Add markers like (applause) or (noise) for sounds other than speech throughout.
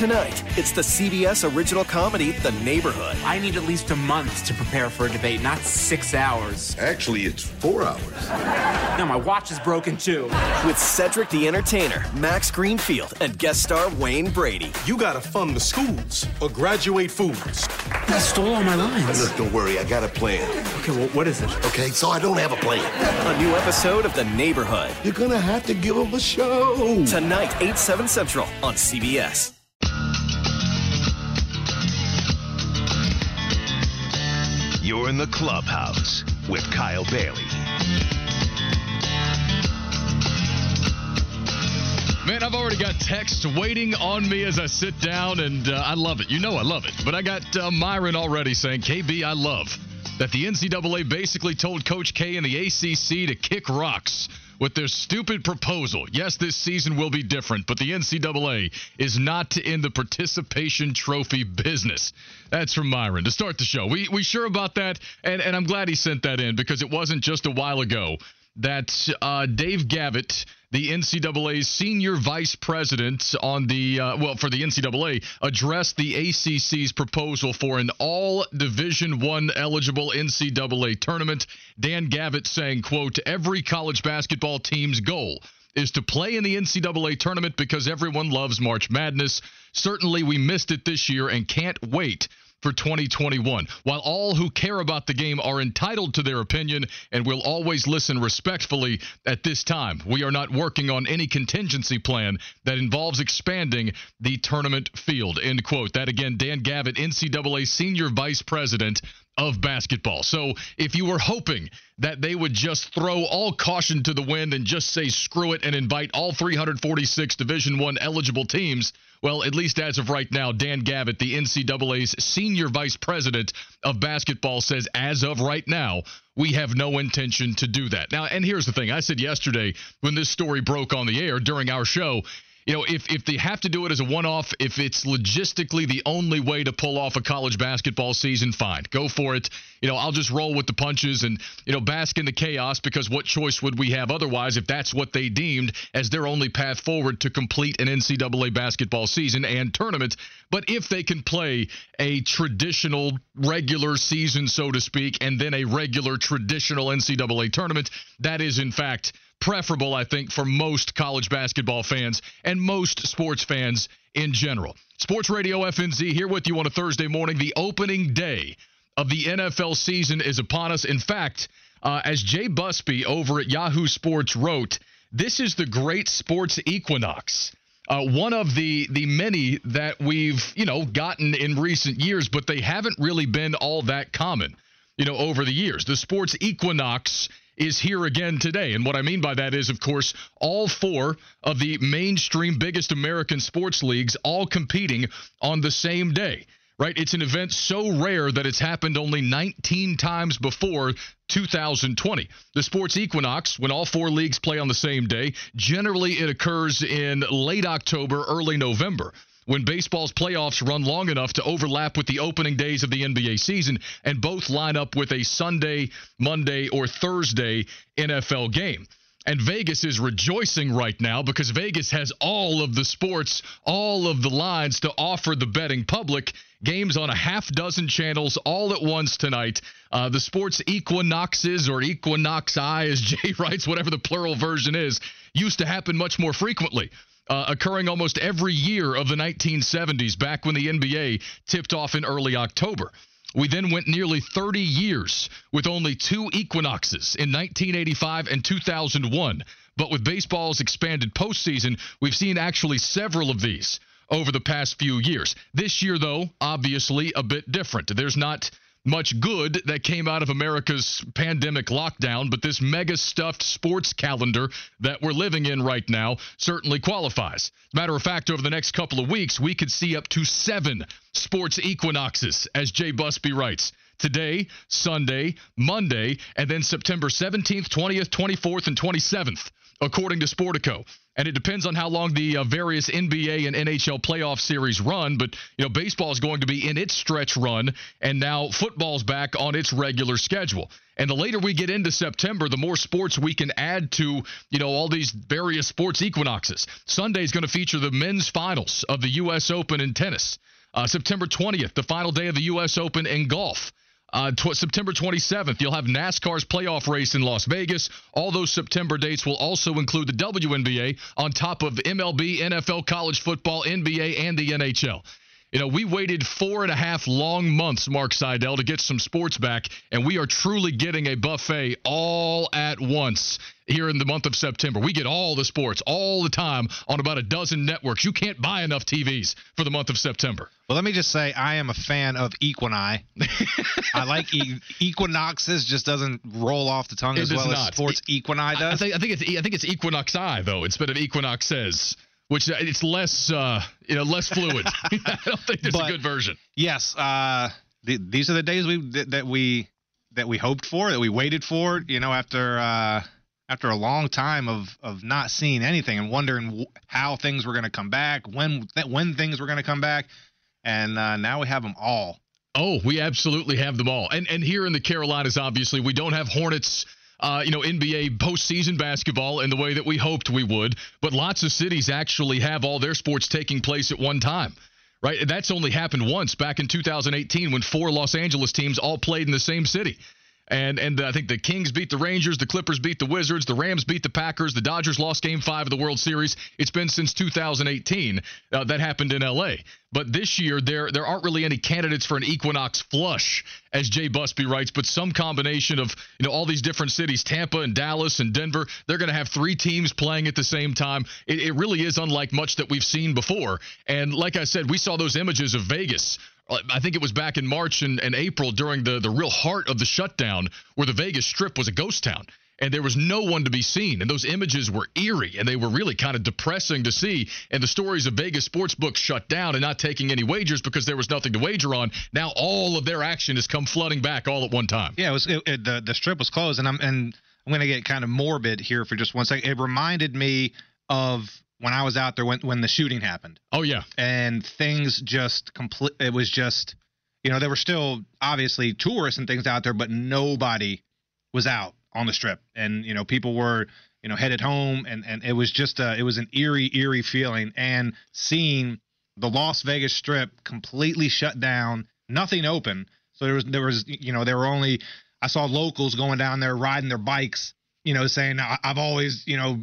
Tonight, it's the CBS original comedy, The Neighborhood. I need at least a month to prepare for a debate, not six hours. Actually, it's four hours. No, my watch is broken too. With Cedric the Entertainer, Max Greenfield, and guest star Wayne Brady. You gotta fund the schools or graduate fools. I stole all my lines. Look, don't worry, I got a plan. Okay, well, what is it? Okay, so I don't have a plan. A new episode of The Neighborhood. You're gonna have to give them a show. Tonight, 8, 7 Central on CBS. You're in the clubhouse with Kyle Bailey. Man, I've already got texts waiting on me as I sit down, and uh, I love it. You know I love it. But I got uh, Myron already saying, KB, I love that the NCAA basically told Coach K and the ACC to kick rocks with their stupid proposal. Yes, this season will be different, but the NCAA is not in the participation trophy business. That's from Myron to start the show. We we sure about that, and and I'm glad he sent that in because it wasn't just a while ago that uh, Dave Gavitt, the NCAA's senior vice president on the uh, well for the NCAA, addressed the ACC's proposal for an all Division One eligible NCAA tournament. Dan Gavitt saying, "quote Every college basketball team's goal." Is to play in the NCAA tournament because everyone loves March Madness. Certainly, we missed it this year and can't wait for 2021. While all who care about the game are entitled to their opinion and will always listen respectfully at this time, we are not working on any contingency plan that involves expanding the tournament field. End quote. That again, Dan Gavitt, NCAA Senior Vice President of basketball. So if you were hoping that they would just throw all caution to the wind and just say screw it and invite all 346 Division 1 eligible teams, well, at least as of right now, Dan Gavitt, the NCAA's senior vice president of basketball, says as of right now, we have no intention to do that. Now, and here's the thing I said yesterday when this story broke on the air during our show you know, if if they have to do it as a one-off, if it's logistically the only way to pull off a college basketball season, fine, go for it. You know, I'll just roll with the punches and you know bask in the chaos because what choice would we have otherwise if that's what they deemed as their only path forward to complete an NCAA basketball season and tournament? But if they can play a traditional regular season, so to speak, and then a regular traditional NCAA tournament, that is in fact preferable, I think, for most college basketball fans and most sports fans in general. Sports Radio FNZ here with you on a Thursday morning. The opening day of the NFL season is upon us. In fact, uh, as Jay Busbee over at Yahoo Sports wrote, this is the great sports equinox. Uh, one of the the many that we've you know gotten in recent years, but they haven't really been all that common, you know, over the years. The sports equinox is here again today. And what I mean by that is, of course, all four of the mainstream biggest American sports leagues all competing on the same day. Right? It's an event so rare that it's happened only 19 times before 2020. The sports equinox, when all four leagues play on the same day, generally it occurs in late October, early November when baseball's playoffs run long enough to overlap with the opening days of the NBA season and both line up with a Sunday, Monday, or Thursday NFL game. And Vegas is rejoicing right now because Vegas has all of the sports, all of the lines to offer the betting public. Games on a half dozen channels all at once tonight. Uh, the sports equinoxes or equinoxi, as Jay (laughs) writes, whatever the plural version is, used to happen much more frequently. Uh, occurring almost every year of the 1970s, back when the NBA tipped off in early October. We then went nearly 30 years with only two equinoxes in 1985 and 2001. But with baseball's expanded postseason, we've seen actually several of these over the past few years. This year, though, obviously a bit different. There's not much good that came out of America's pandemic lockdown, but this mega stuffed sports calendar that we're living in right now certainly qualifies. Matter of fact, over the next couple of weeks, we could see up to seven sports equinoxes, as Jay Busbee writes. Today, Sunday, Monday, and then September 17th, 20th, 24th, and 27th, according to Sportico and it depends on how long the uh, various NBA and NHL playoff series run. But you know, baseball is going to be in its stretch run, and now football's back on its regular schedule. And the later we get into September, the more sports we can add to you know all these various sports equinoxes. Sunday is going to feature the men's finals of the U.S. Open in tennis. Uh, September 20th, the final day of the U.S. Open in golf. Uh, tw- September 27th, you'll have NASCAR's playoff race in Las Vegas. All those September dates will also include the WNBA on top of MLB, NFL, college football, NBA, and the NHL. You know, we waited four and a half long months, Mark Seidel, to get some sports back, and we are truly getting a buffet all at once here in the month of September. We get all the sports all the time on about a dozen networks. You can't buy enough TVs for the month of September. Well, let me just say I am a fan of Equini. (laughs) I like e- Equinoxes. Just doesn't roll off the tongue It as well not. as Sports Equini I does. think, I think it's I think it's Equinox I though instead of Equinox says, which uh, it's less uh, you know less fluid. (laughs) I don't think there's But- a good version. yes, uh, th- these are the days we that, that we that we hoped for, that we waited for. You know, after uh, after a long time of of not seeing anything and wondering w- how things were going to come back, when when things were going to come back, and uh, now we have them all. Oh, we absolutely have them all. And and here in the Carolinas, obviously, we don't have Hornets. Uh, you know, NBA postseason basketball in the way that we hoped we would, but lots of cities actually have all their sports taking place at one time, right? That's only happened once back in 2018 when four Los Angeles teams all played in the same city. And and I think the Kings beat the Rangers, the Clippers beat the Wizards, the Rams beat the Packers, the Dodgers lost Game Five of the World Series. It's been since 2018 uh, that happened in L.A. But this year there there aren't really any candidates for an equinox flush, as Jay Busbee writes. But some combination of you know all these different cities, Tampa and Dallas and Denver, they're going to have three teams playing at the same time. It, it really is unlike much that we've seen before. And like I said, we saw those images of Vegas I think it was back in March and, and April during the, the real heart of the shutdown where the Vegas Strip was a ghost town and there was no one to be seen. And those images were eerie and they were really kind of depressing to see. And the stories of Vegas sports books shut down and not taking any wagers because there was nothing to wager on. Now all of their action has come flooding back all at one time. Yeah, it was it, it, the the strip was closed, and I'm and I'm gonna get kind of morbid here for just one second. It reminded me of when I was out there when when the shooting happened, Oh, yeah. and things just complete. It was just, you know, there were still obviously tourists and things out there, but nobody was out on the strip, and you know, people were you know headed home, and and it was just a, it was an eerie eerie feeling, and seeing the Las Vegas Strip completely shut down, nothing open. So there was there was you know there were only I saw locals going down there riding their bikes, you know, saying "I- I've always you know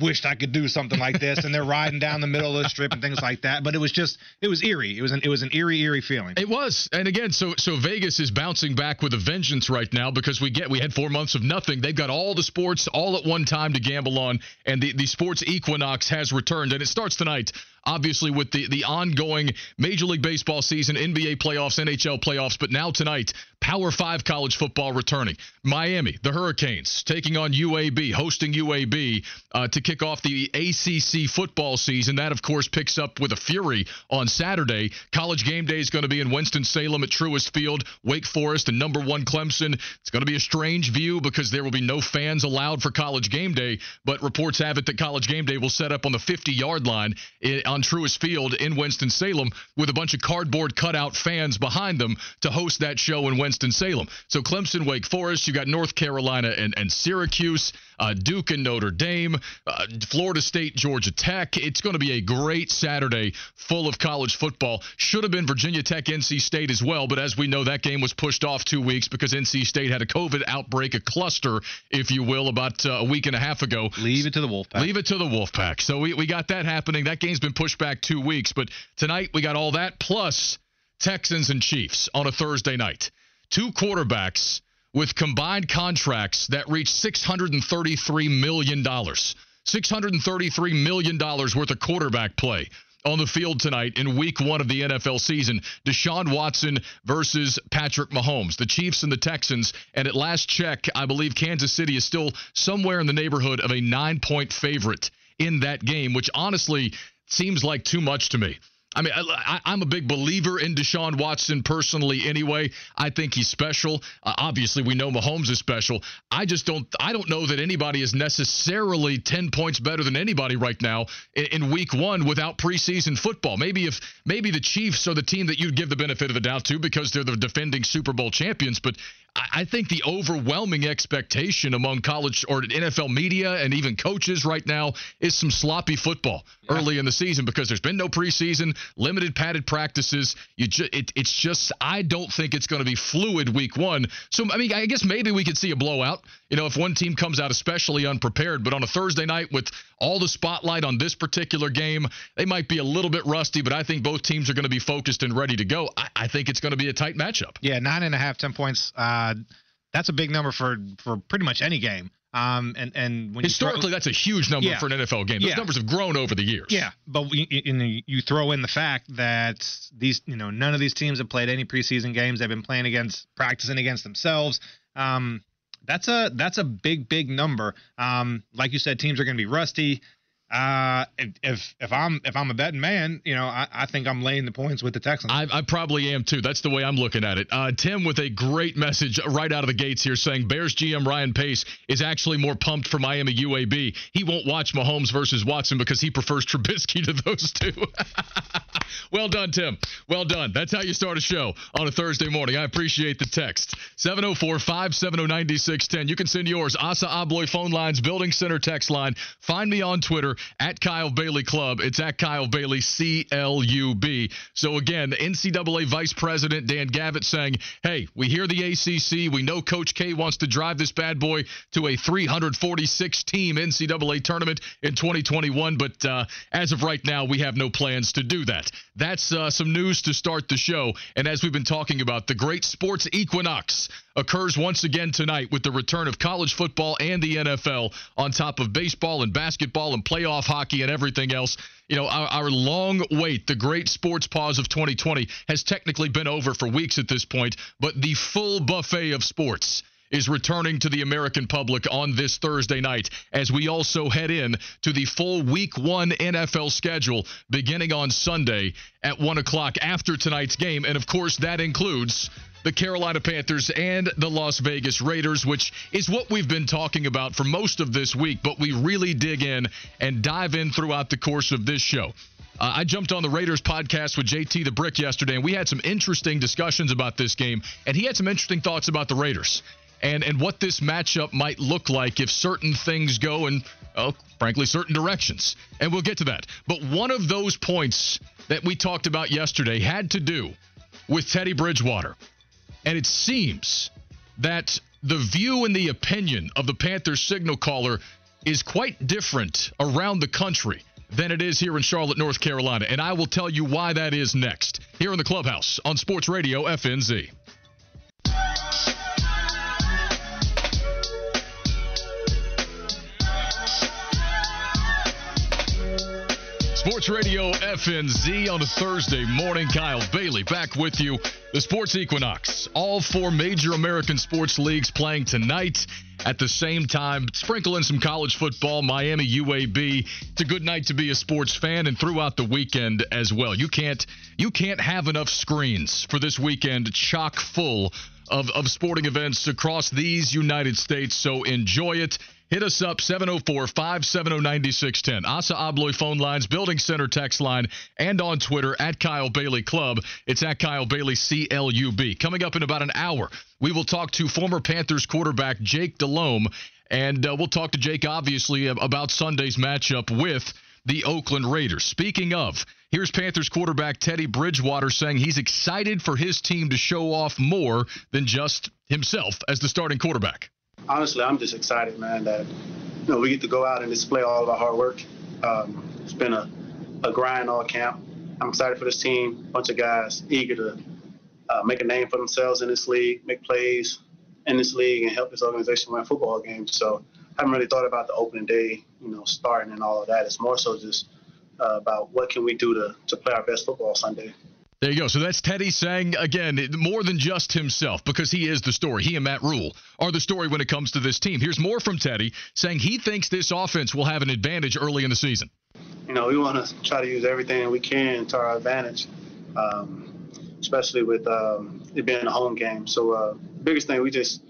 wished I could do something like this, and they're riding down the middle of the strip and things like that. But it was just it was eerie. It was an it was an eerie eerie feeling. It was, and again, so so Vegas is bouncing back with a vengeance right now because we get we had four months of nothing. They've got all the sports all at one time to gamble on, and the the sports equinox has returned, and it starts tonight. Obviously, with the the ongoing Major League Baseball season, NBA playoffs, NHL playoffs, but now tonight, Power Five college football returning. Miami, the Hurricanes, taking on UAB, hosting UAB uh, to kick off the ACC football season. That, of course, picks up with a fury on Saturday. College game day is going to be in Winston-Salem at Truist Field. Wake Forest and number one Clemson. It's going to be a strange view because there will be no fans allowed for college game day, but reports have it that college game day will set up on the 50-yard line on Truist Field in Winston-Salem with a bunch of cardboard cutout fans behind them to host that show in Winston-Salem. So Clemson, Wake Forest, you got North Carolina and, and Syracuse, uh, Duke and Notre Dame, uh, Florida State, Georgia Tech. It's going to be a great Saturday full of college football. Should have been Virginia Tech, NC State as well, but as we know, that game was pushed off two weeks because NC State had a COVID outbreak, a cluster, if you will, about uh, a week and a half ago. Leave it to the Wolfpack. Leave it to the Wolfpack. So we, we got that happening. That game's been pushed back two weeks, but tonight we got all that plus Texans and Chiefs on a Thursday night. Two quarterbacks with combined contracts that reach $633 million. $633 million worth of quarterback play on the field tonight in week one of the NFL season. Deshaun Watson versus Patrick Mahomes, the Chiefs and the Texans. And at last check, I believe Kansas City is still somewhere in the neighborhood of a nine point favorite in that game, which honestly seems like too much to me. I mean, I, am a big believer in Deshaun Watson personally. Anyway, I think he's special. Uh, obviously, we know Mahomes is special. I just don't. I don't know that anybody is necessarily ten points better than anybody right now in, in Week One without preseason football. Maybe if maybe the Chiefs are the team that you'd give the benefit of the doubt to because they're the defending Super Bowl champions. But I think the overwhelming expectation among college or NFL media and even coaches right now is some sloppy football yeah. early in the season because there's been no preseason, limited padded practices. You ju- it, it's just I don't think it's going to be fluid week one. So I mean, I guess maybe we could see a blowout. You know, if one team comes out especially unprepared, but on a Thursday night with all the spotlight on this particular game, they might be a little bit rusty. But I think both teams are going to be focused and ready to go. I, I think it's going to be a tight matchup. Yeah, nine and a half, ten points. Uh, uh, that's a big number for for pretty much any game. Um, and and when historically, throw, that's a huge number yeah, for an NFL game. Those yeah. numbers have grown over the years. Yeah, but you, you throw in the fact that these, you know, none of these teams have played any preseason games. They've been playing against, practicing against themselves. Um, that's a that's a big big number. Um, like you said, teams are going to be rusty. Uh, if if I'm if I'm a betting man, you know, I, I think I'm laying the points with the Texans. I, I probably am too. That's the way I'm looking at it. Uh, Tim with a great message right out of the gates here, saying Bears GM Ryan Pace is actually more pumped for Miami UAB. He won't watch Mahomes versus Watson because he prefers (laughs) Trubisky to those two. (laughs) well done, Tim. Well done. That's how you start a show on a Thursday morning. I appreciate the text. 704 570 9610. You can send yours. ASSA ABLOY phone lines, Building Center text line. Find me on Twitter at Kyle Bailey Club. It's at Kyle Bailey C L U B. So again, the NCAA Vice President Dan Gavitt saying, "Hey, we hear the ACC. We know Coach K wants to drive this bad boy to a 346 team NCAA tournament in 2021, but uh, as of right now, we have no plans to do that." That's uh, some news to start the show. And as we've been talking about, the great sports equinox occurs once again tonight with the return of college football and the NFL on top of baseball and basketball and playoff hockey and everything else. You know, our, our, long wait, the great sports pause of 2020, has technically been over for weeks at this point, but the full buffet of sports is returning to the American public on this Thursday night as we also head in to the full week one NFL schedule beginning on Sunday at 1 o'clock after tonight's game. And of course, that includes the Carolina Panthers and the Las Vegas Raiders, which is what we've been talking about for most of this week, but we really dig in and dive in throughout the course of this show. Uh, I jumped on the Raiders podcast with JT the Brick yesterday, and we had some interesting discussions about this game, and he had some interesting thoughts about the Raiders and and what this matchup might look like if certain things go in, uh, frankly, certain directions. And we'll get to that. But one of those points that we talked about yesterday had to do with Teddy Bridgewater. And it seems that the view and the opinion of the Panthers signal caller is quite different around the country than it is here in Charlotte, North Carolina. And I will tell you why that is next here in the clubhouse on Sports Radio FNZ. Sports Radio FNZ on a Thursday morning. Kyle Bailey back with you. The Sports Equinox. All four major American sports leagues playing tonight at the same time. Sprinkle in some college football, Miami UAB. It's a good night to be a sports fan and throughout the weekend as well. You can't you can't have enough screens for this weekend chock full of, of sporting events across these United States. So enjoy it. Hit us up 704 570 9610. ASSA ABLOY phone lines, Building Center text line, and on Twitter at Kyle Bailey Club. It's at Kyle Bailey CLUB. Coming up in about an hour, we will talk to former Panthers quarterback Jake Delhomme, and uh, we'll talk to Jake obviously about Sunday's matchup with the Oakland Raiders. Speaking of, here's Panthers quarterback Teddy Bridgewater saying he's excited for his team to show off more than just himself as the starting quarterback honestly, I'm just excited, man, that you know we get to go out and display all of our hard work. Um, it's been a, a grind all camp. I'm excited for this team. Bunch of guys eager to uh, make a name for themselves in this league, make plays in this league, and help this organization win football games. So I haven't really thought about the opening day, you know, starting and all of that. It's more so just uh, about what can we do to, to play our best football Sunday. There you go. So that's Teddy saying, again, more than just himself, because he is the story. He and Matt Rhule are the story when it comes to this team. Here's more from Teddy saying he thinks this offense will have an advantage early in the season. You know, we want to try to use everything we can to our advantage, um, especially with um, it being a home game. So, uh, biggest thing, we just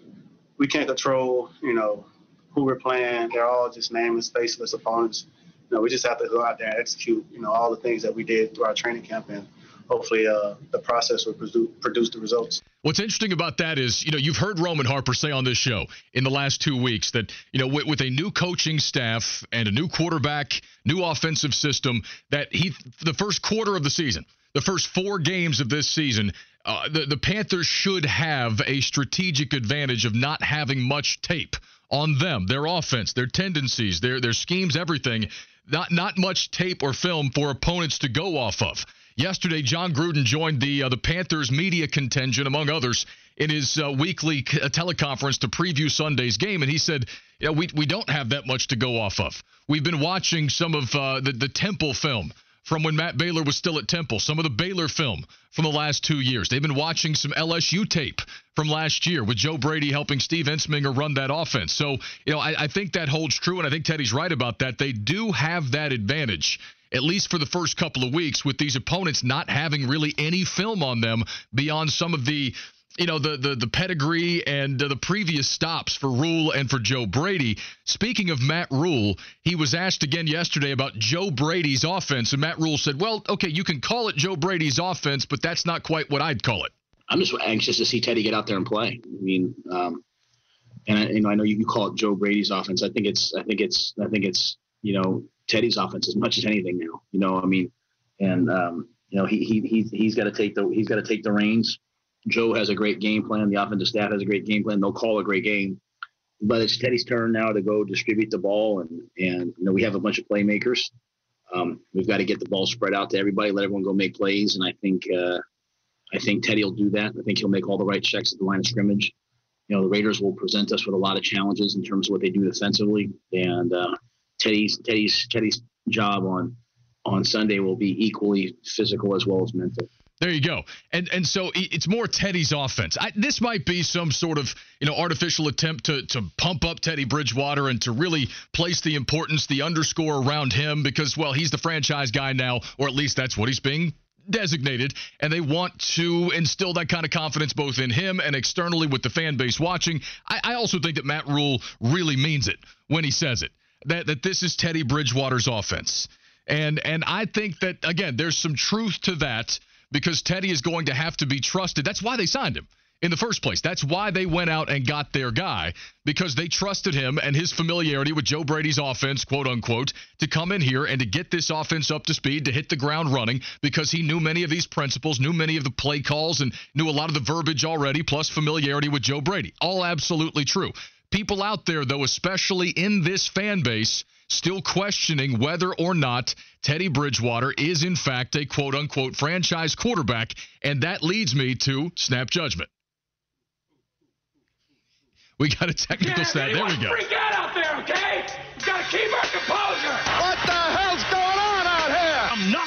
we can't control, you know, who we're playing. They're all just nameless, faceless opponents. You know, we just have to go out there and execute, you know, all the things that we did through our training camp and hopefully uh, the process will produce, produce the results. What's interesting about that is, you know, you've heard Roman Harper say on this show in the last two weeks that, you know, with, with, a new coaching staff and a new quarterback, new offensive system, that he, the first quarter of the season, the first four games of this season, uh, the, the Panthers should have a strategic advantage of not having much tape on them, their offense, their tendencies, their their schemes, everything. Not not much tape or film for opponents to go off of. Yesterday, Jon Gruden joined the uh, the Panthers media contingent, among others, in his uh, weekly uh, teleconference to preview Sunday's game, and he said, "Yeah, we we don't have that much to go off of. We've been watching some of uh, the the Temple film." From when Matt Baylor was still at Temple, some of the Baylor film from the last two years. They've been watching some LSU tape from last year with Joe Brady helping Steve Ensminger run that offense. So, you know, I, I think that holds true, and I think Teddy's right about that. They do have that advantage at least for the first couple of weeks, with these opponents not having really any film on them beyond some of the you know the the the pedigree and uh, the previous stops for Rhule and for Joe Brady. Speaking of Matt Rhule, he was asked again yesterday about Joe Brady's offense, and Matt Rhule said, "Well, okay, you can call it Joe Brady's offense, but that's not quite what I'd call it." I'm just anxious to see Teddy get out there and play. I mean, um, and I, you know, I know you can call it Joe Brady's offense. I think it's, I think it's, I think it's, you know, Teddy's offense as much as anything now. You know, I mean, and um, you know he he he's, he's got to take the he's got to take the reins. Joe has a great game plan. The offensive staff has a great game plan. They'll call a great game, but it's Teddy's turn now to go distribute the ball, and and you know we have a bunch of playmakers. Um, we've got to get the ball spread out to everybody, let everyone go make plays, and I think uh, I think Teddy will do that. I think he'll make all the right checks at the line of scrimmage. You know, the Raiders will present us with a lot of challenges in terms of what they do defensively, and uh, Teddy's Teddy's Teddy's job on on Sunday will be equally physical as well as mental. There you go. And and so it's more Teddy's offense. I, this might be some sort of you know artificial attempt to to pump up Teddy Bridgewater and to really place the importance, the underscore around him because well he's the franchise guy now, or at least that's what he's being designated, and they want to instill that kind of confidence both in him and externally with the fan base watching. I, I also think that Matt Rhule really means it when he says it that that this is Teddy Bridgewater's offense. And and I think that again, there's some truth to that because Teddy is going to have to be trusted. That's why they signed him in the first place. That's why they went out and got their guy because they trusted him and his familiarity with Joe Brady's offense, quote unquote, to come in here and to get this offense up to speed, to hit the ground running because he knew many of these principles, knew many of the play calls, and knew a lot of the verbiage already, plus familiarity with Joe Brady. All absolutely true people out there, though, especially in this fan base, still questioning whether or not Teddy Bridgewater is, in fact, a quote unquote franchise quarterback. And that leads me to snap judgment. We got a technical snap. There we go. Freak out out there, okay? Gotta keep our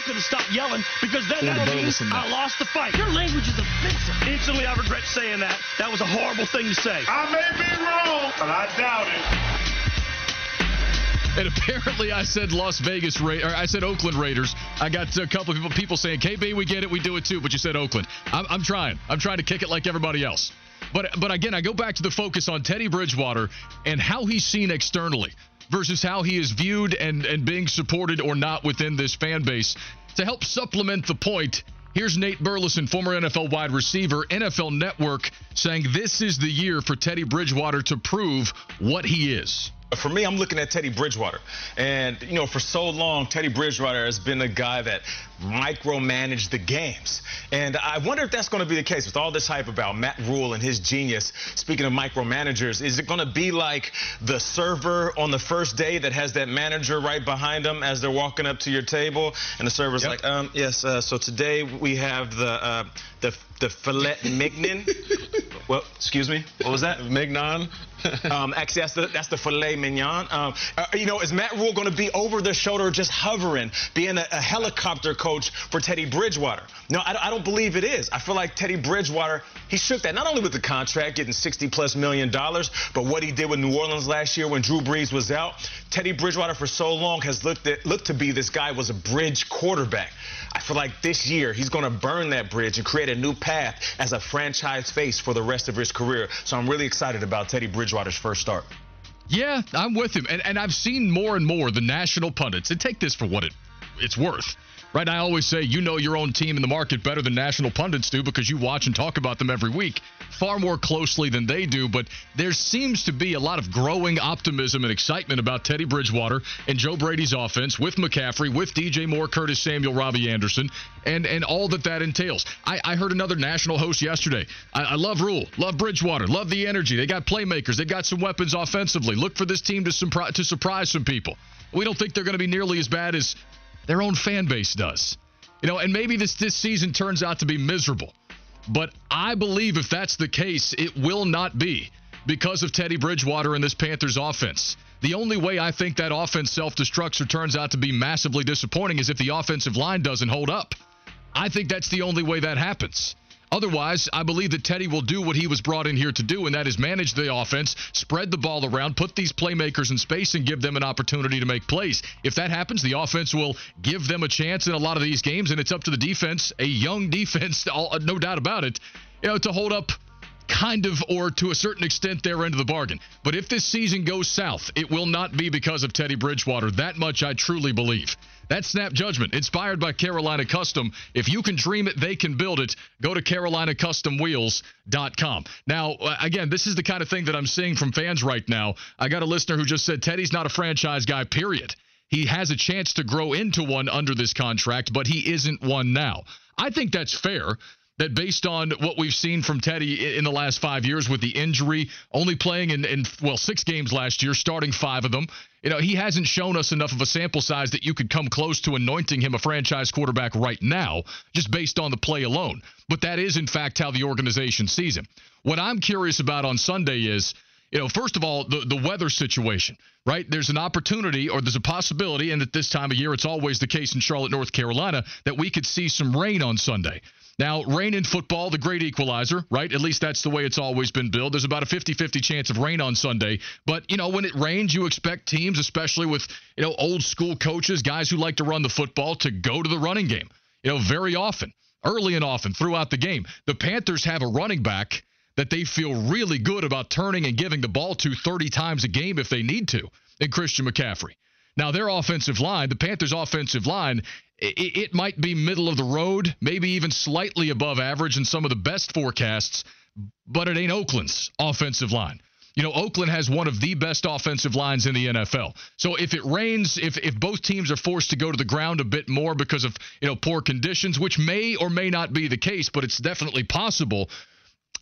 I'm not gonna stop yelling because then that means I lost the fight. Your language is offensive. Instantly, I regret saying that. That was a horrible thing to say. I may be wrong, but I doubt it. And apparently, I said Las Vegas Ra- or I said Oakland Raiders. I got a couple of people, people saying, "KB, we get it, we do it too," but you said Oakland. I'm, I'm trying. I'm trying to kick it like everybody else. But but again, I go back to the focus on Teddy Bridgewater and how he's seen externally versus how he is viewed and and being supported or not within this fan base. To help supplement the point, here's Nate Burleson, former NFL wide receiver, NFL Network, saying this is the year for Teddy Bridgewater to prove what he is. For me, I'm looking at Teddy Bridgewater. And, you know, for so long, Teddy Bridgewater has been a guy that micromanaged the games. And I wonder if that's going to be the case with all this hype about Matt Rhule and his genius. Speaking of micromanagers, is it going to be like the server on the first day that has that manager right behind them as they're walking up to your table? And the server's yep. like, um, yes, uh, so today we have the, uh, the, the filet mignon. (laughs) well, excuse me, what was that? Mignon. (laughs) Um, actually, that's the that's the filet mignon. Um, uh, you know, is Matt Rhule going to be over the shoulder, just hovering, being a, a helicopter coach for Teddy Bridgewater? No, I, I, don't believe it is. I feel like Teddy Bridgewater, he shook that not only with the contract, getting 60 plus million dollars, but what he did with New Orleans last year when Drew Brees was out. Teddy Bridgewater for so long has looked at, looked to be this guy was a bridge quarterback. I feel like this year he's going to burn that bridge and create a new path as a franchise face for the rest of his career. So I'm really excited about Teddy Bridgewater's first start. Yeah, I'm with him. And, and I've seen more and more the national pundits, and take this for what it, it's worth right? I always say you know your own team in the market better than national pundits do because you watch and talk about them every week far more closely than they do. But there seems to be a lot of growing optimism and excitement about Teddy Bridgewater and Joe Brady's offense with McCaffrey, with DJ Moore, Curtis Samuel, Robbie Anderson, and and all that that entails. I, I heard another national host yesterday. I, I love Rhule, love Bridgewater, love the energy. They got playmakers, they got some weapons offensively. Look for this team to, surpri- to surprise some people. We don't think they're going to be nearly as bad as their own fan base does. You know, and maybe this this season turns out to be miserable. But I believe if that's the case, it will not be because of Teddy Bridgewater and this Panthers offense. The only way I think that offense self destructs or turns out to be massively disappointing is if the offensive line doesn't hold up. I think that's the only way that happens. Otherwise, I believe that Teddy will do what he was brought in here to do, and that is manage the offense, spread the ball around, put these playmakers in space, and give them an opportunity to make plays. If that happens, the offense will give them a chance in a lot of these games, and it's up to the defense, a young (laughs) defense, no doubt about it, you know, to hold up kind of or to a certain extent their end of the bargain. But if this season goes south, it will not be because of Teddy Bridgewater. That much I truly believe. That's Snap Judgment, inspired by Carolina Custom. If you can dream it, they can build it. Go to CarolinaCustomWheels.com. Now, uh, again, this is the kind of thing that I'm seeing from fans right now. I got a listener who just said Teddy's not a franchise guy, period. He has a chance to grow into one under this contract, but he isn't one now. I think that's fair that based on what we've seen from Teddy in the last five years with the injury, only playing in, in, well, six games last year, starting five of them, you know, he hasn't shown us enough of a sample size that you could come close to anointing him a franchise quarterback right now, just based on the play alone. But that is, in fact, how the organization sees him. What I'm curious about on Sunday is, you know, first of all, the, the weather situation, right? There's an opportunity or there's a possibility, and at this time of year, it's always the case in Charlotte, North Carolina, that we could see some rain on Sunday. Now, rain in football, the great equalizer, right? At least that's the way it's always been billed. There's about a 50 50 chance of rain on Sunday. But, you know, when it rains, you expect teams, especially with, you know, old school coaches, guys who like to run the football, to go to the running game, you know, very often, early and often throughout the game. The Panthers have a running back that they feel really good about turning and giving the ball to 30 times a game if they need to in Christian McCaffrey. Now, their offensive line, the Panthers' offensive line, it, it might be middle of the road, maybe even slightly above average in some of the best forecasts, but it ain't Oakland's offensive line. You know, Oakland has one of the best offensive lines in the NFL. So if it rains, if if both teams are forced to go to the ground a bit more because of, you know, poor conditions, which may or may not be the case, but it's definitely possible,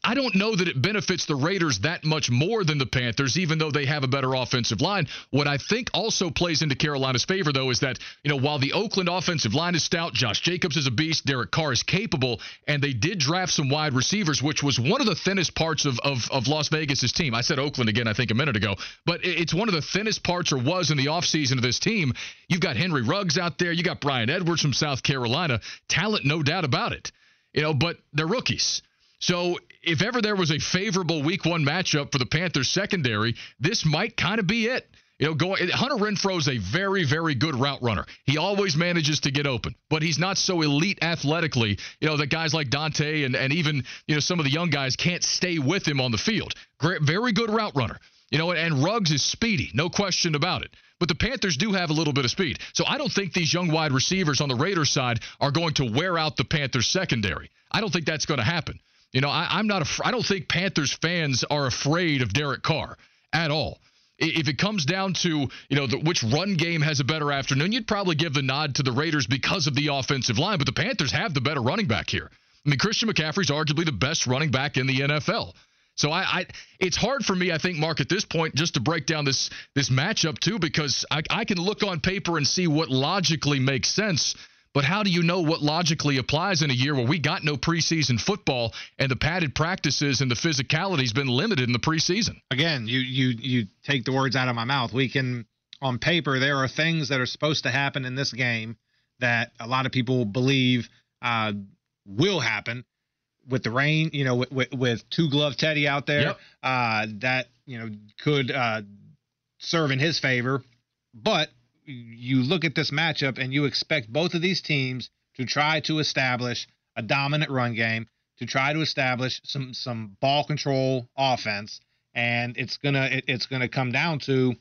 I don't know that it benefits the Raiders that much more than the Panthers, even though they have a better offensive line. What I think also plays into Carolina's favor, though, is that, you know, while the Oakland offensive line is stout, Josh Jacobs is a beast, Derek Carr is capable, and they did draft some wide receivers, which was one of the thinnest parts of, of, of Las Vegas's team. I said Oakland again, I think, a minute ago, but it's one of the thinnest parts or was in the offseason of this team. You've got Henry Ruggs out there, you got Bryan Edwards from South Carolina. Talent, no doubt about it. You know, but they're rookies. So if ever there was a favorable week one matchup for the Panthers secondary, this might kind of be it. You know, going Hunter Renfrow is a very, very good route runner. He always manages to get open, but he's not so elite athletically. You know, that guys like Donte and, and even you know some of the young guys can't stay with him on the field. Great, very good route runner. You know, and Ruggs is speedy, no question about it. But the Panthers do have a little bit of speed. So I don't think these young wide receivers on the Raiders side are going to wear out the Panthers secondary. I don't think that's going to happen. You know, I, am not. Af- I don't think Panthers fans are afraid of Derek Carr at all. If it comes down to you know the, which run game has a better afternoon, you'd probably give the nod to the Raiders because of the offensive line. But the Panthers have the better running back here. I mean, Christian McCaffrey's arguably the best running back in the NFL. So I, I, it's hard for me, I think, Mark, at this point, just to break down this this matchup too, because I, I can look on paper and see what logically makes sense But how do you know what logically applies in a year where we got no preseason football and the padded practices and the physicality's been limited in the preseason? Again, you you you take the words out of my mouth. We can on paper there are things that are supposed to happen in this game that a lot of people believe uh, will happen with the rain, you know, with, with, with two glove Teddy out there, yep. uh, that you know could uh, serve in his favor. But you look at this matchup and you expect both of these teams to try to establish a dominant run game, to try to establish some some ball control offense, and it's gonna it, it's gonna come down to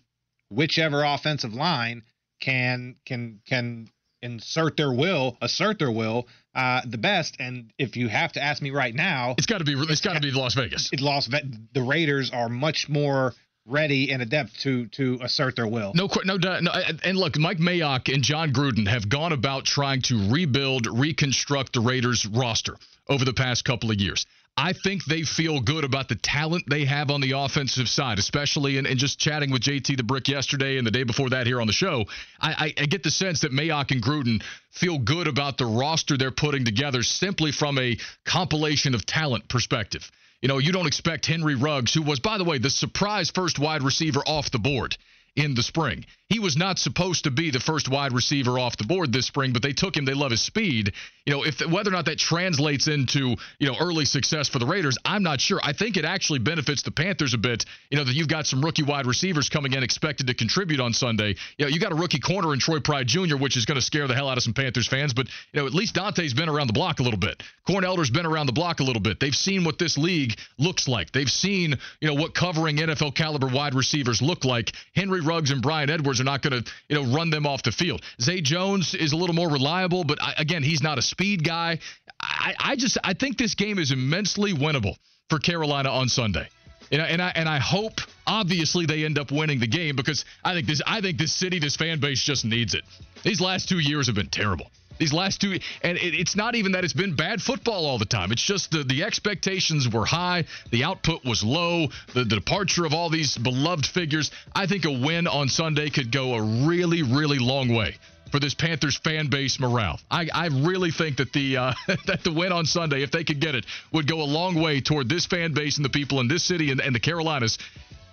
whichever offensive line can can can insert their will, assert their will, uh, the best. And if you have to ask me right now, it's got to be it's got to be Las Vegas. It Las the Raiders are much more ready and adept to to assert their will. No, no, no. And look, Mike Mayock and Jon Gruden have gone about trying to rebuild, reconstruct the Raiders roster over the past couple of years. I think they feel good about the talent they have on the offensive side, especially in, in just chatting with JT the Brick yesterday and the day before that here on the show. I, I, I get the sense that Mayock and Gruden feel good about the roster they're putting together simply from a compilation of talent perspective. You know, you don't expect Henry Ruggs, who was, by the way, the surprise first wide receiver off the board in the spring. He was not supposed to be the first wide receiver off the board this spring, but they took him. They love his speed. You know, if whether or not that translates into you know early success for the Raiders, I'm not sure. I think it actually benefits the Panthers a bit. You know that you've got some rookie wide receivers coming in expected to contribute on Sunday. You know, you got a rookie corner in Troy Pride Jr., which is going to scare the hell out of some Panthers fans. But you know, at least Donte's been around the block a little bit. Corn Elder's been around the block a little bit. They've seen what this league looks like. They've seen you know what covering NFL caliber wide receivers look like. Henry Ruggs and Bryan Edwards are not going to, you know, run them off the field. Zay Jones is a little more reliable, but I, again, he's not a speed guy. I, I just I think this game is immensely winnable for Carolina on Sunday. And I, and I and I hope obviously they end up winning the game because I think this I think this city this fan base just needs it. These last 2 years have been terrible. These last two, and it, it's not even that it's been bad football all the time. It's just the, the expectations were high, the output was low, the, the departure of all these beloved figures. I think a win on Sunday could go a really, really long way for this Panthers fan base morale. I, I really think that the uh, (laughs) that the win on Sunday, if they could get it, would go a long way toward this fan base and the people in this city and, and the Carolinas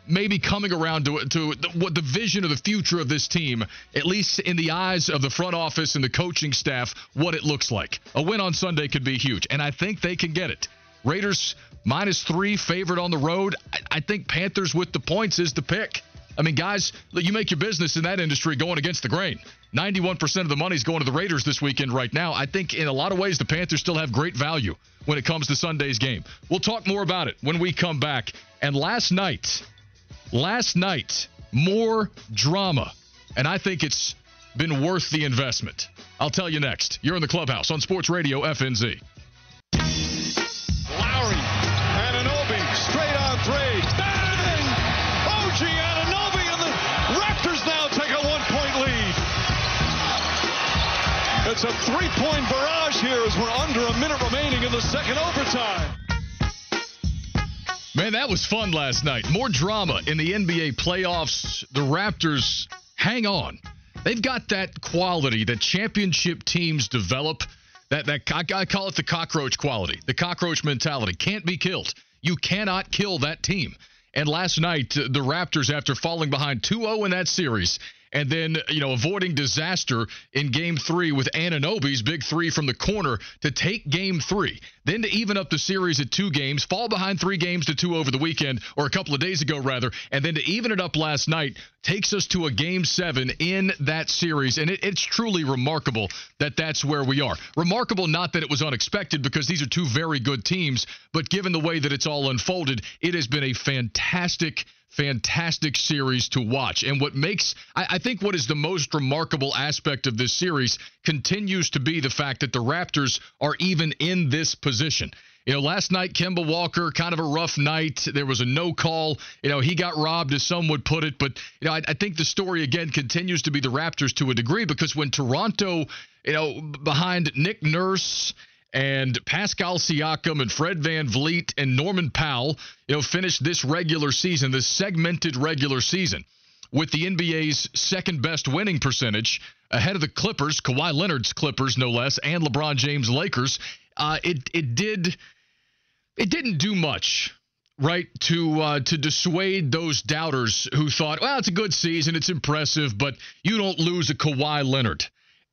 maybe coming around to, to the, what the vision of the future of this team, at least in the eyes of the front office and the coaching staff, what it looks like. A win on Sunday could be huge, and I think they can get it. Raiders minus three, favored on the road. I, I think Panthers with the points is the pick. I mean, guys, you make your business in that industry going against the grain. 91% of the money's going to the Raiders this weekend right now. I think in a lot of ways the Panthers still have great value when it comes to Sunday's game. We'll talk more about it when we come back. And last night, Last night, more drama, and I think it's been worth the investment. I'll tell you next. You're in the clubhouse on Sports Radio FNZ. Lowry, Anunoby, straight on three. Bang! OG Anunoby, and the Raptors now take a one-point lead. It's a three-point barrage here as we're under a minute remaining in the second overtime. Man, that was fun last night. More drama in the NBA playoffs. The Raptors hang on. They've got that quality that championship teams develop. That that I call it the cockroach quality, the cockroach mentality. Can't be killed. You cannot kill that team. And last night, the Raptors, after falling behind 2-0 in that series, and then you know avoiding disaster in game three with Anunoby's big three from the corner to take game three. Then to even up the series at two games fall behind three games to two over the weekend or a couple of days ago rather and then to even it up last night takes us to a game seven in that series. And it, it's truly remarkable that that's where we are. Remarkable not that it was unexpected because these are two very good teams but given the way that it's all unfolded it has been a fantastic fantastic series to watch. And what makes, I, I, think, what is the most remarkable aspect of this series continues to be the fact that the Raptors are even in this position. You know, last night, Kemba Walker, kind of a rough night. There was a no call. You know, he got robbed, as some would put it. But, you know, I, I think the story, again, continues to be the Raptors to a degree because when Toronto, you know, behind Nick Nurse, and Pascal Siakam and Fred VanVleet and Norman Powell, you know, finished this regular season, this segmented regular season with the NBA's second best winning percentage, ahead of the Clippers, Kawhi Leonard's Clippers no less, and LeBron James Lakers. Uh, it it did it didn't do much right to uh, to dissuade those doubters who thought, well, it's a good season, it's impressive, but you don't lose a Kawhi Leonard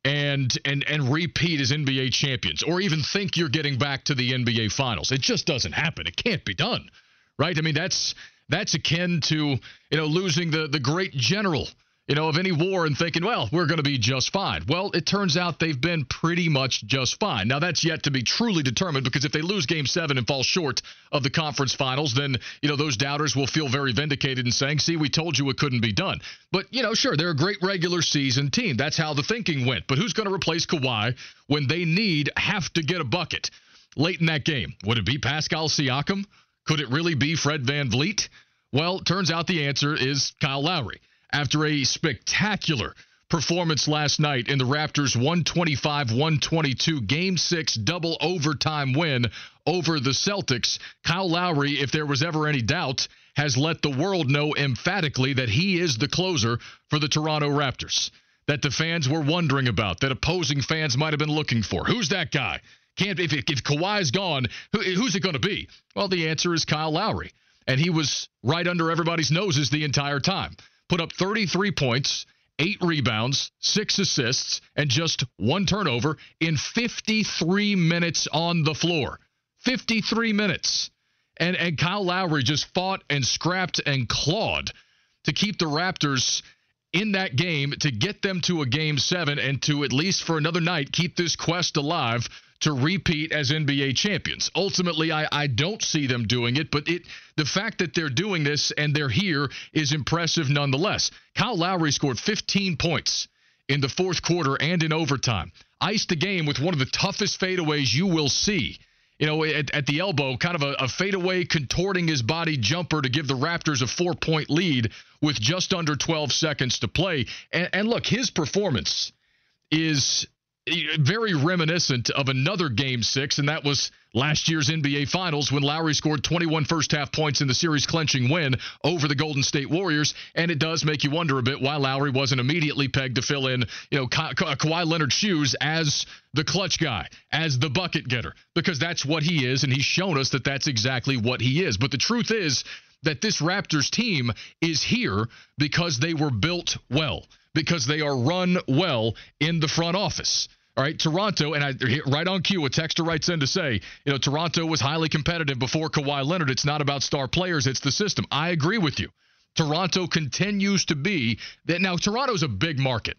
and and and repeat as NBA champions, or even think you're getting back to the NBA Finals. It just doesn't happen. It can't be done, right? I mean, that's that's akin to you know losing the the great general you know, of any war and thinking, well, we're going to be just fine. Well, it turns out they've been pretty much just fine. Now, that's yet to be truly determined because if they lose game seven and fall short of the conference finals, then, you know, those doubters will feel very vindicated in saying, see, we told you it couldn't be done. But, you know, sure, they're a great regular season team. That's how the thinking went. But who's going to replace Kawhi when they need, have to get a bucket late in that game? Would it be Pascal Siakam? Could it really be Fred Van VanVleet? Well, turns out the answer is Kyle Lowry after a spectacular performance last night in the Raptors 125 122 game six double overtime win over the Celtics. Kyle Lowry, if there was ever any doubt, has let the world know emphatically that he is the closer for the Toronto Raptors. That the fans were wondering about, that opposing fans might have been looking for. Who's that guy? Can't if if Kawhi's gone, who, who's it going to be? Well, the answer is Kyle Lowry, and he was right under everybody's noses the entire time put up 33 points, eight rebounds, six assists, and just one turnover in 53 minutes on the floor. 53 minutes. And, and Kyle Lowry just fought and scrapped and clawed to keep the Raptors in that game to get them to a game seven and to at least for another night keep this quest alive to repeat as NBA champions. Ultimately, I, I don't see them doing it, but it the fact that they're doing this and they're here is impressive nonetheless. Kyle Lowry scored 15 points in the fourth quarter and in overtime. Iced the game with one of the toughest fadeaways you will see. You know, at, at the elbow, kind of a, a fadeaway contorting his body jumper to give the Raptors a four point lead with just under 12 seconds to play. And, and look, his performance is very reminiscent of another game six, and that was last year's NBA Finals when Lowry scored 21 first half points in the series clinching win over the Golden State Warriors. And it does make you wonder a bit why Lowry wasn't immediately pegged to fill in, you know, Ka- Ka- Kawhi Leonard's shoes as the clutch guy, as the bucket getter, because that's what he is, and he's shown us that that's exactly what he is. But the truth is that this Raptors team is here because they were built well because they are run well in the front office. All right, Toronto, and I right on cue, a texter writes in to say, you know, Toronto was highly competitive before Kawhi Leonard. It's not about star players, it's the system. I agree with you. Toronto continues to be that now. Toronto's a big market.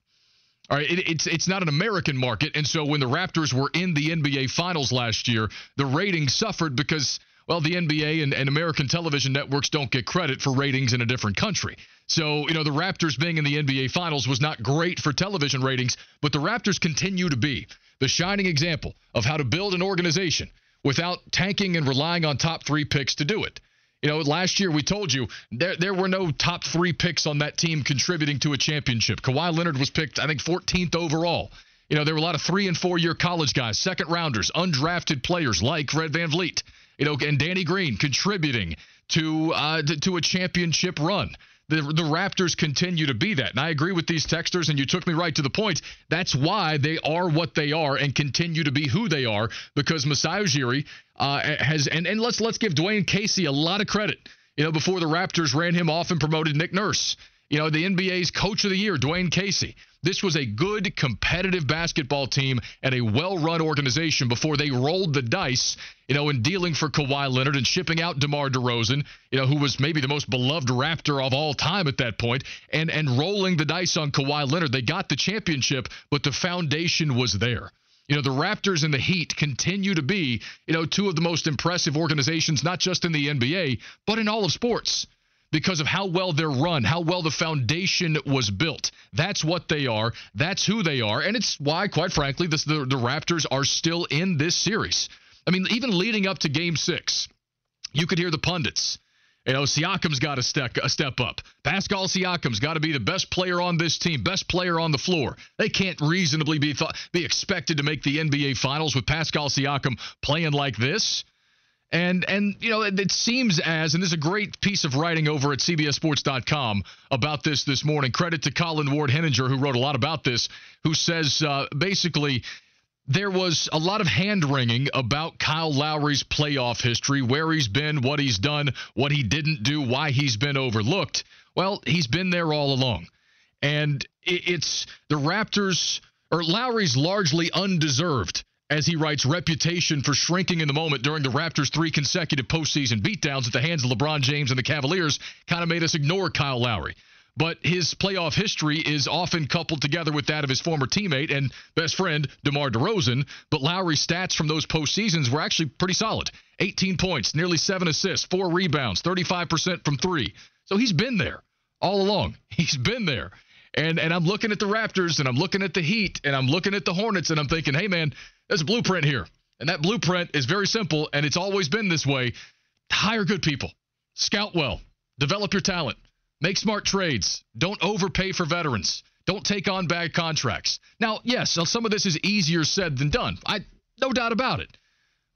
All right, it, it's it's not an American market, and so when the Raptors were in the NBA Finals last year, the ratings suffered because well, the NBA and, and American television networks don't get credit for ratings in a different country. So, you know, the Raptors being in the NBA Finals was not great for television ratings, but the Raptors continue to be the shining example of how to build an organization without tanking and relying on top three picks to do it. You know, last year we told you there there were no top three picks on that team contributing to a championship. Kawhi Leonard was picked, I think, 14th overall. You know, there were a lot of three and four year college guys, second rounders, undrafted players like Fred VanVleet you know, and Danny Green contributing to uh, to, to a championship run. The, the Raptors continue to be that. And I agree with these texters, and you took me right to the point. That's why they are what they are and continue to be who they are because Masai Ujiri uh, has, and, and let's let's give Dwane Casey a lot of credit. You know, before the Raptors ran him off and promoted Nick Nurse. You know, the NBA's coach of the year, Dwane Casey. This was a good competitive basketball team and a well-run organization before they rolled the dice, you know, in dealing for Kawhi Leonard and shipping out DeMar DeRozan, you know, who was maybe the most beloved Raptor of all time at that point, and and rolling the dice on Kawhi Leonard. They got the championship, but the foundation was there. You know, the Raptors and the Heat continue to be, you know, two of the most impressive organizations, not just in the NBA, but in all of sports because of how well they're run, how well the foundation was built. That's what they are. That's who they are. And it's why, quite frankly, the, the Raptors are still in this series. I mean, even leading up to game six, you could hear the pundits. You know, Siakam's got to step, a step up. Pascal Siakam's got to be the best player on this team, best player on the floor. They can't reasonably be thought, be expected to make the NBA Finals with Pascal Siakam playing like this. And and you know it, it, seems as and there's a great piece of writing over at CBSSports.com about this this morning. Credit to Colin Ward Henninger who wrote a lot about this, who says uh, basically there was a lot of hand wringing about Kyle Lowry's playoff history, where he's been, what he's done, what he didn't do, why he's been overlooked. Well, he's been there all along, and it, it's the Raptors or Lowry's largely undeserved as he writes, reputation for shrinking in the moment during the Raptors' three consecutive postseason beatdowns at the hands of LeBron James and the Cavaliers kind of made us ignore Kyle Lowry. But his playoff history is often coupled together with that of his former teammate and best friend, DeMar DeRozan. But Lowry's stats from those postseasons were actually pretty solid 18 points, nearly seven assists, four rebounds, 35% from three. So he's been there all along. (laughs) He's been there. And and I'm looking at the Raptors and I'm looking at the Heat and I'm looking at the Hornets and I'm thinking, hey man, there's a blueprint here. And that blueprint is very simple and it's always been this way. Hire good people. Scout well. Develop your talent. Make smart trades. Don't overpay for veterans. Don't take on bad contracts. Now, yes, some of this is easier said than done. I no doubt about it.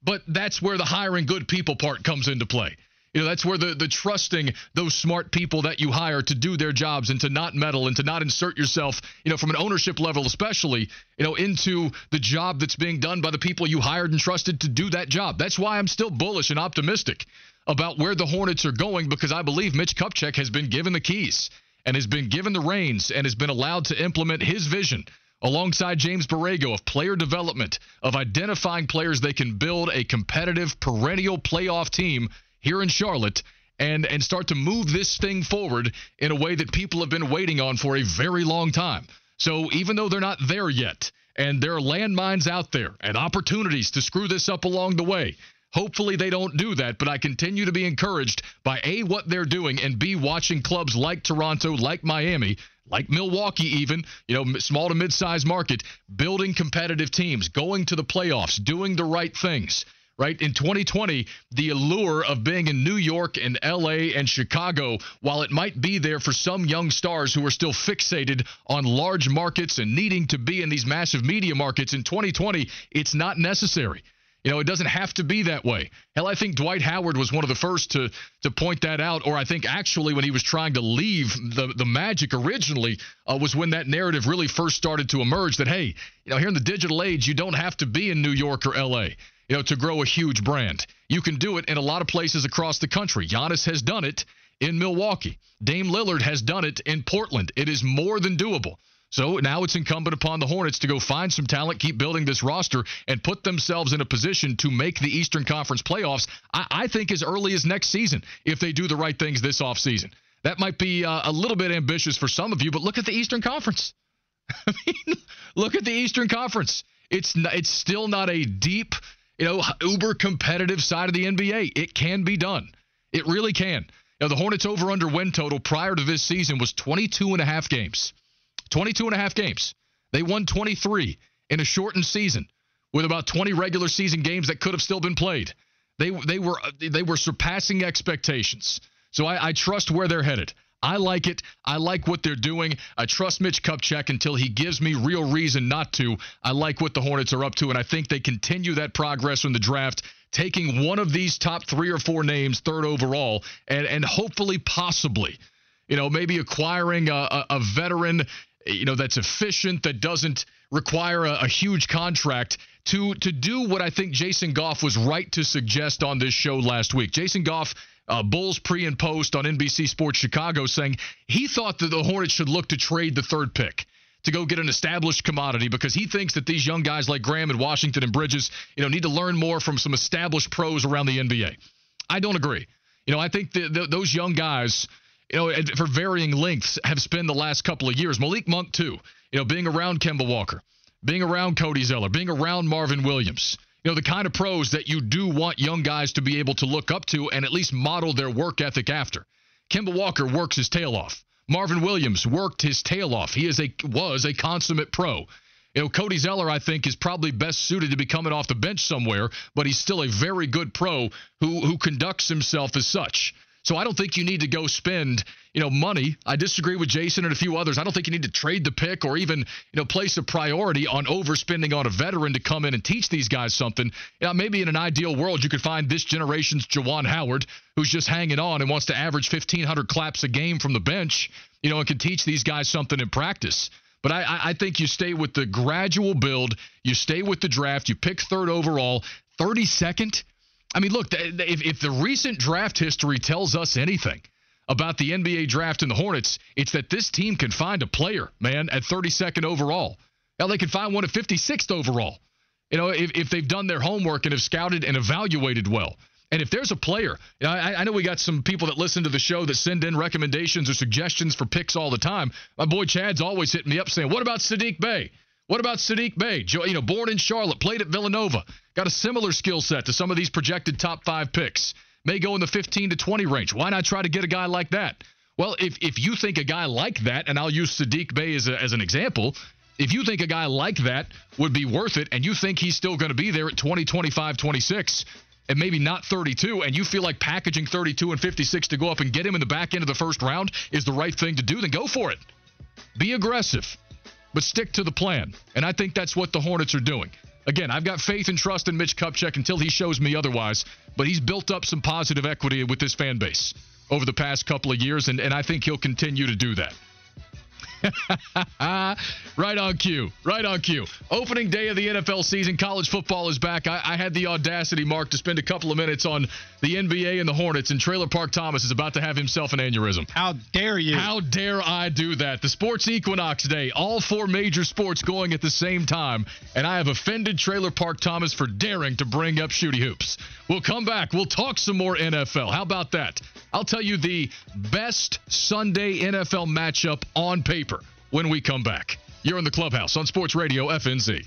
But that's where the hiring good people part comes into play. You know, that's where the, the trusting those smart people that you hire to do their jobs and to not meddle and to not insert yourself, you know, from an ownership level, especially, you know, into the job that's being done by the people you hired and trusted to do that job. That's why I'm still bullish and optimistic about where the Hornets are going because I believe Mitch Kupchak has been given the keys and has been given the reins and has been allowed to implement his vision alongside James Borrego of player development, of identifying players they can build a competitive, perennial playoff team here in Charlotte and and start to move this thing forward in a way that people have been waiting on for a very long time. So even though they're not there yet and there are landmines out there and opportunities to screw this up along the way, hopefully they don't do that, but I continue to be encouraged by A what they're doing and B watching clubs like Toronto, like Miami, like Milwaukee even, you know, small to mid-sized market, building competitive teams, going to the playoffs, doing the right things right? In 2020, the allure of being in New York and LA and Chicago, while it might be there for some young stars who are still fixated on large markets and needing to be in these massive media markets in 2020, it's not necessary. You know, it doesn't have to be that way. Hell, I think Dwight Howard was one of the first to to point that out, or I think actually when he was trying to leave the the Magic originally uh, was when that narrative really first started to emerge. That hey, you know, here in the digital age, you don't have to be in New York or L.A you know, to grow a huge brand. You can do it in a lot of places across the country. Giannis has done it in Milwaukee. Dame Lillard has done it in Portland. It is more than doable. So now it's incumbent upon the Hornets to go find some talent, keep building this roster, and put themselves in a position to make the Eastern Conference playoffs, I, I think, as early as next season if they do the right things this offseason. That might be uh, a little bit ambitious for some of you, but look at the Eastern Conference. (laughs) I mean, look at the Eastern Conference. It's it's still not a deep you know, uber competitive side of the NBA. It can be done. It really can. You know, the Hornets over under win total prior to this season was 22 and a half games. 22 and a half games. They won 23 in a shortened season with about 20 regular season games that could have still been played. They they were they were surpassing expectations. So I, I trust where they're headed. I like it. I like what they're doing. I trust Mitch Kupchak until he gives me real reason not to. I like what the Hornets are up to, and I think they continue that progress in the draft, taking one of these top three or four names, third overall, and and hopefully, possibly, you know, maybe acquiring a, a, a veteran, you know, that's efficient, that doesn't require a, a huge contract to to do what I think Jason Goff was right to suggest on this show last week. Jason Goff uh, Bulls pre and post on NBC Sports Chicago saying he thought that the Hornets should look to trade the third pick to go get an established commodity because he thinks that these young guys like Graham and Washington and Bridges, you know, need to learn more from some established pros around the NBA. I don't agree. You know, I think that those young guys, you know, for varying lengths, have spent the last couple of years. Malik Monk too. You know, being around Kemba Walker, being around Cody Zeller, being around Marvin Williams you know, the kind of pros that you do want young guys to be able to look up to and at least model their work ethic after. Kemba Walker works his tail off. Marvin Williams worked his tail off. He is a was a consummate pro. You know, Cody Zeller, I think, is probably best suited to be coming off the bench somewhere, but he's still a very good pro who who conducts himself as such. So I don't think you need to go spend, you know, money. I disagree with Jason and a few others. I don't think you need to trade the pick or even, you know, place a priority on overspending on a veteran to come in and teach these guys something. You know, maybe in an ideal world you could find this generation's Juwan Howard who's just hanging on and wants to average 1500 claps a game from the bench, you know, and can teach these guys something in practice. But I, I think you stay with the gradual build. You stay with the draft. You pick third overall, 32nd. I mean, look, if, if the recent draft history tells us anything about the NBA draft and the Hornets, it's that this team can find a player, man, at 32nd overall. Now they can find one at 56th overall. You know, if, if they've done their homework and have scouted and evaluated well. And if there's a player, I, I, know we got some people that listen to the show that send in recommendations or suggestions for picks all the time. My boy Chad's always hitting me up saying, "What about Saddiq Bey? What about Saddiq Bey? You know, born in Charlotte, played at Villanova, got a similar skill set to some of these projected top five picks. May go in the 15 to 20 range. Why not try to get a guy like that? Well, if if you think a guy like that, and I'll use Saddiq Bey as, a, as an example, if you think a guy like that would be worth it, and you think he's still going to be there at 20, 25, 26, and maybe not 32, and you feel like packaging 32 and 56 to go up and get him in the back end of the first round is the right thing to do, then go for it. Be aggressive, but stick to the plan. And I think that's what the Hornets are doing. Again, I've got faith and trust in Mitch Kupchak until he shows me otherwise, but he's built up some positive equity with this fan base over the past couple of years, and, and I think he'll continue to do that. (laughs) right on cue. Right on cue. Opening day of the NFL season. College football is back. I, I, had the audacity, Mark, to spend a couple of minutes on the NBA and the Hornets, and Trailer Park Thomas is about to have himself an aneurysm. How dare you? How dare I do that? The Sports Equinox Day. All four major sports going at the same time, and I have offended Trailer Park Thomas for daring to bring up shooty hoops. We'll come back. We'll talk some more NFL. How about that? I'll tell you the best Sunday NFL matchup on paper when we come back. You're in the clubhouse on Sports Radio FNZ.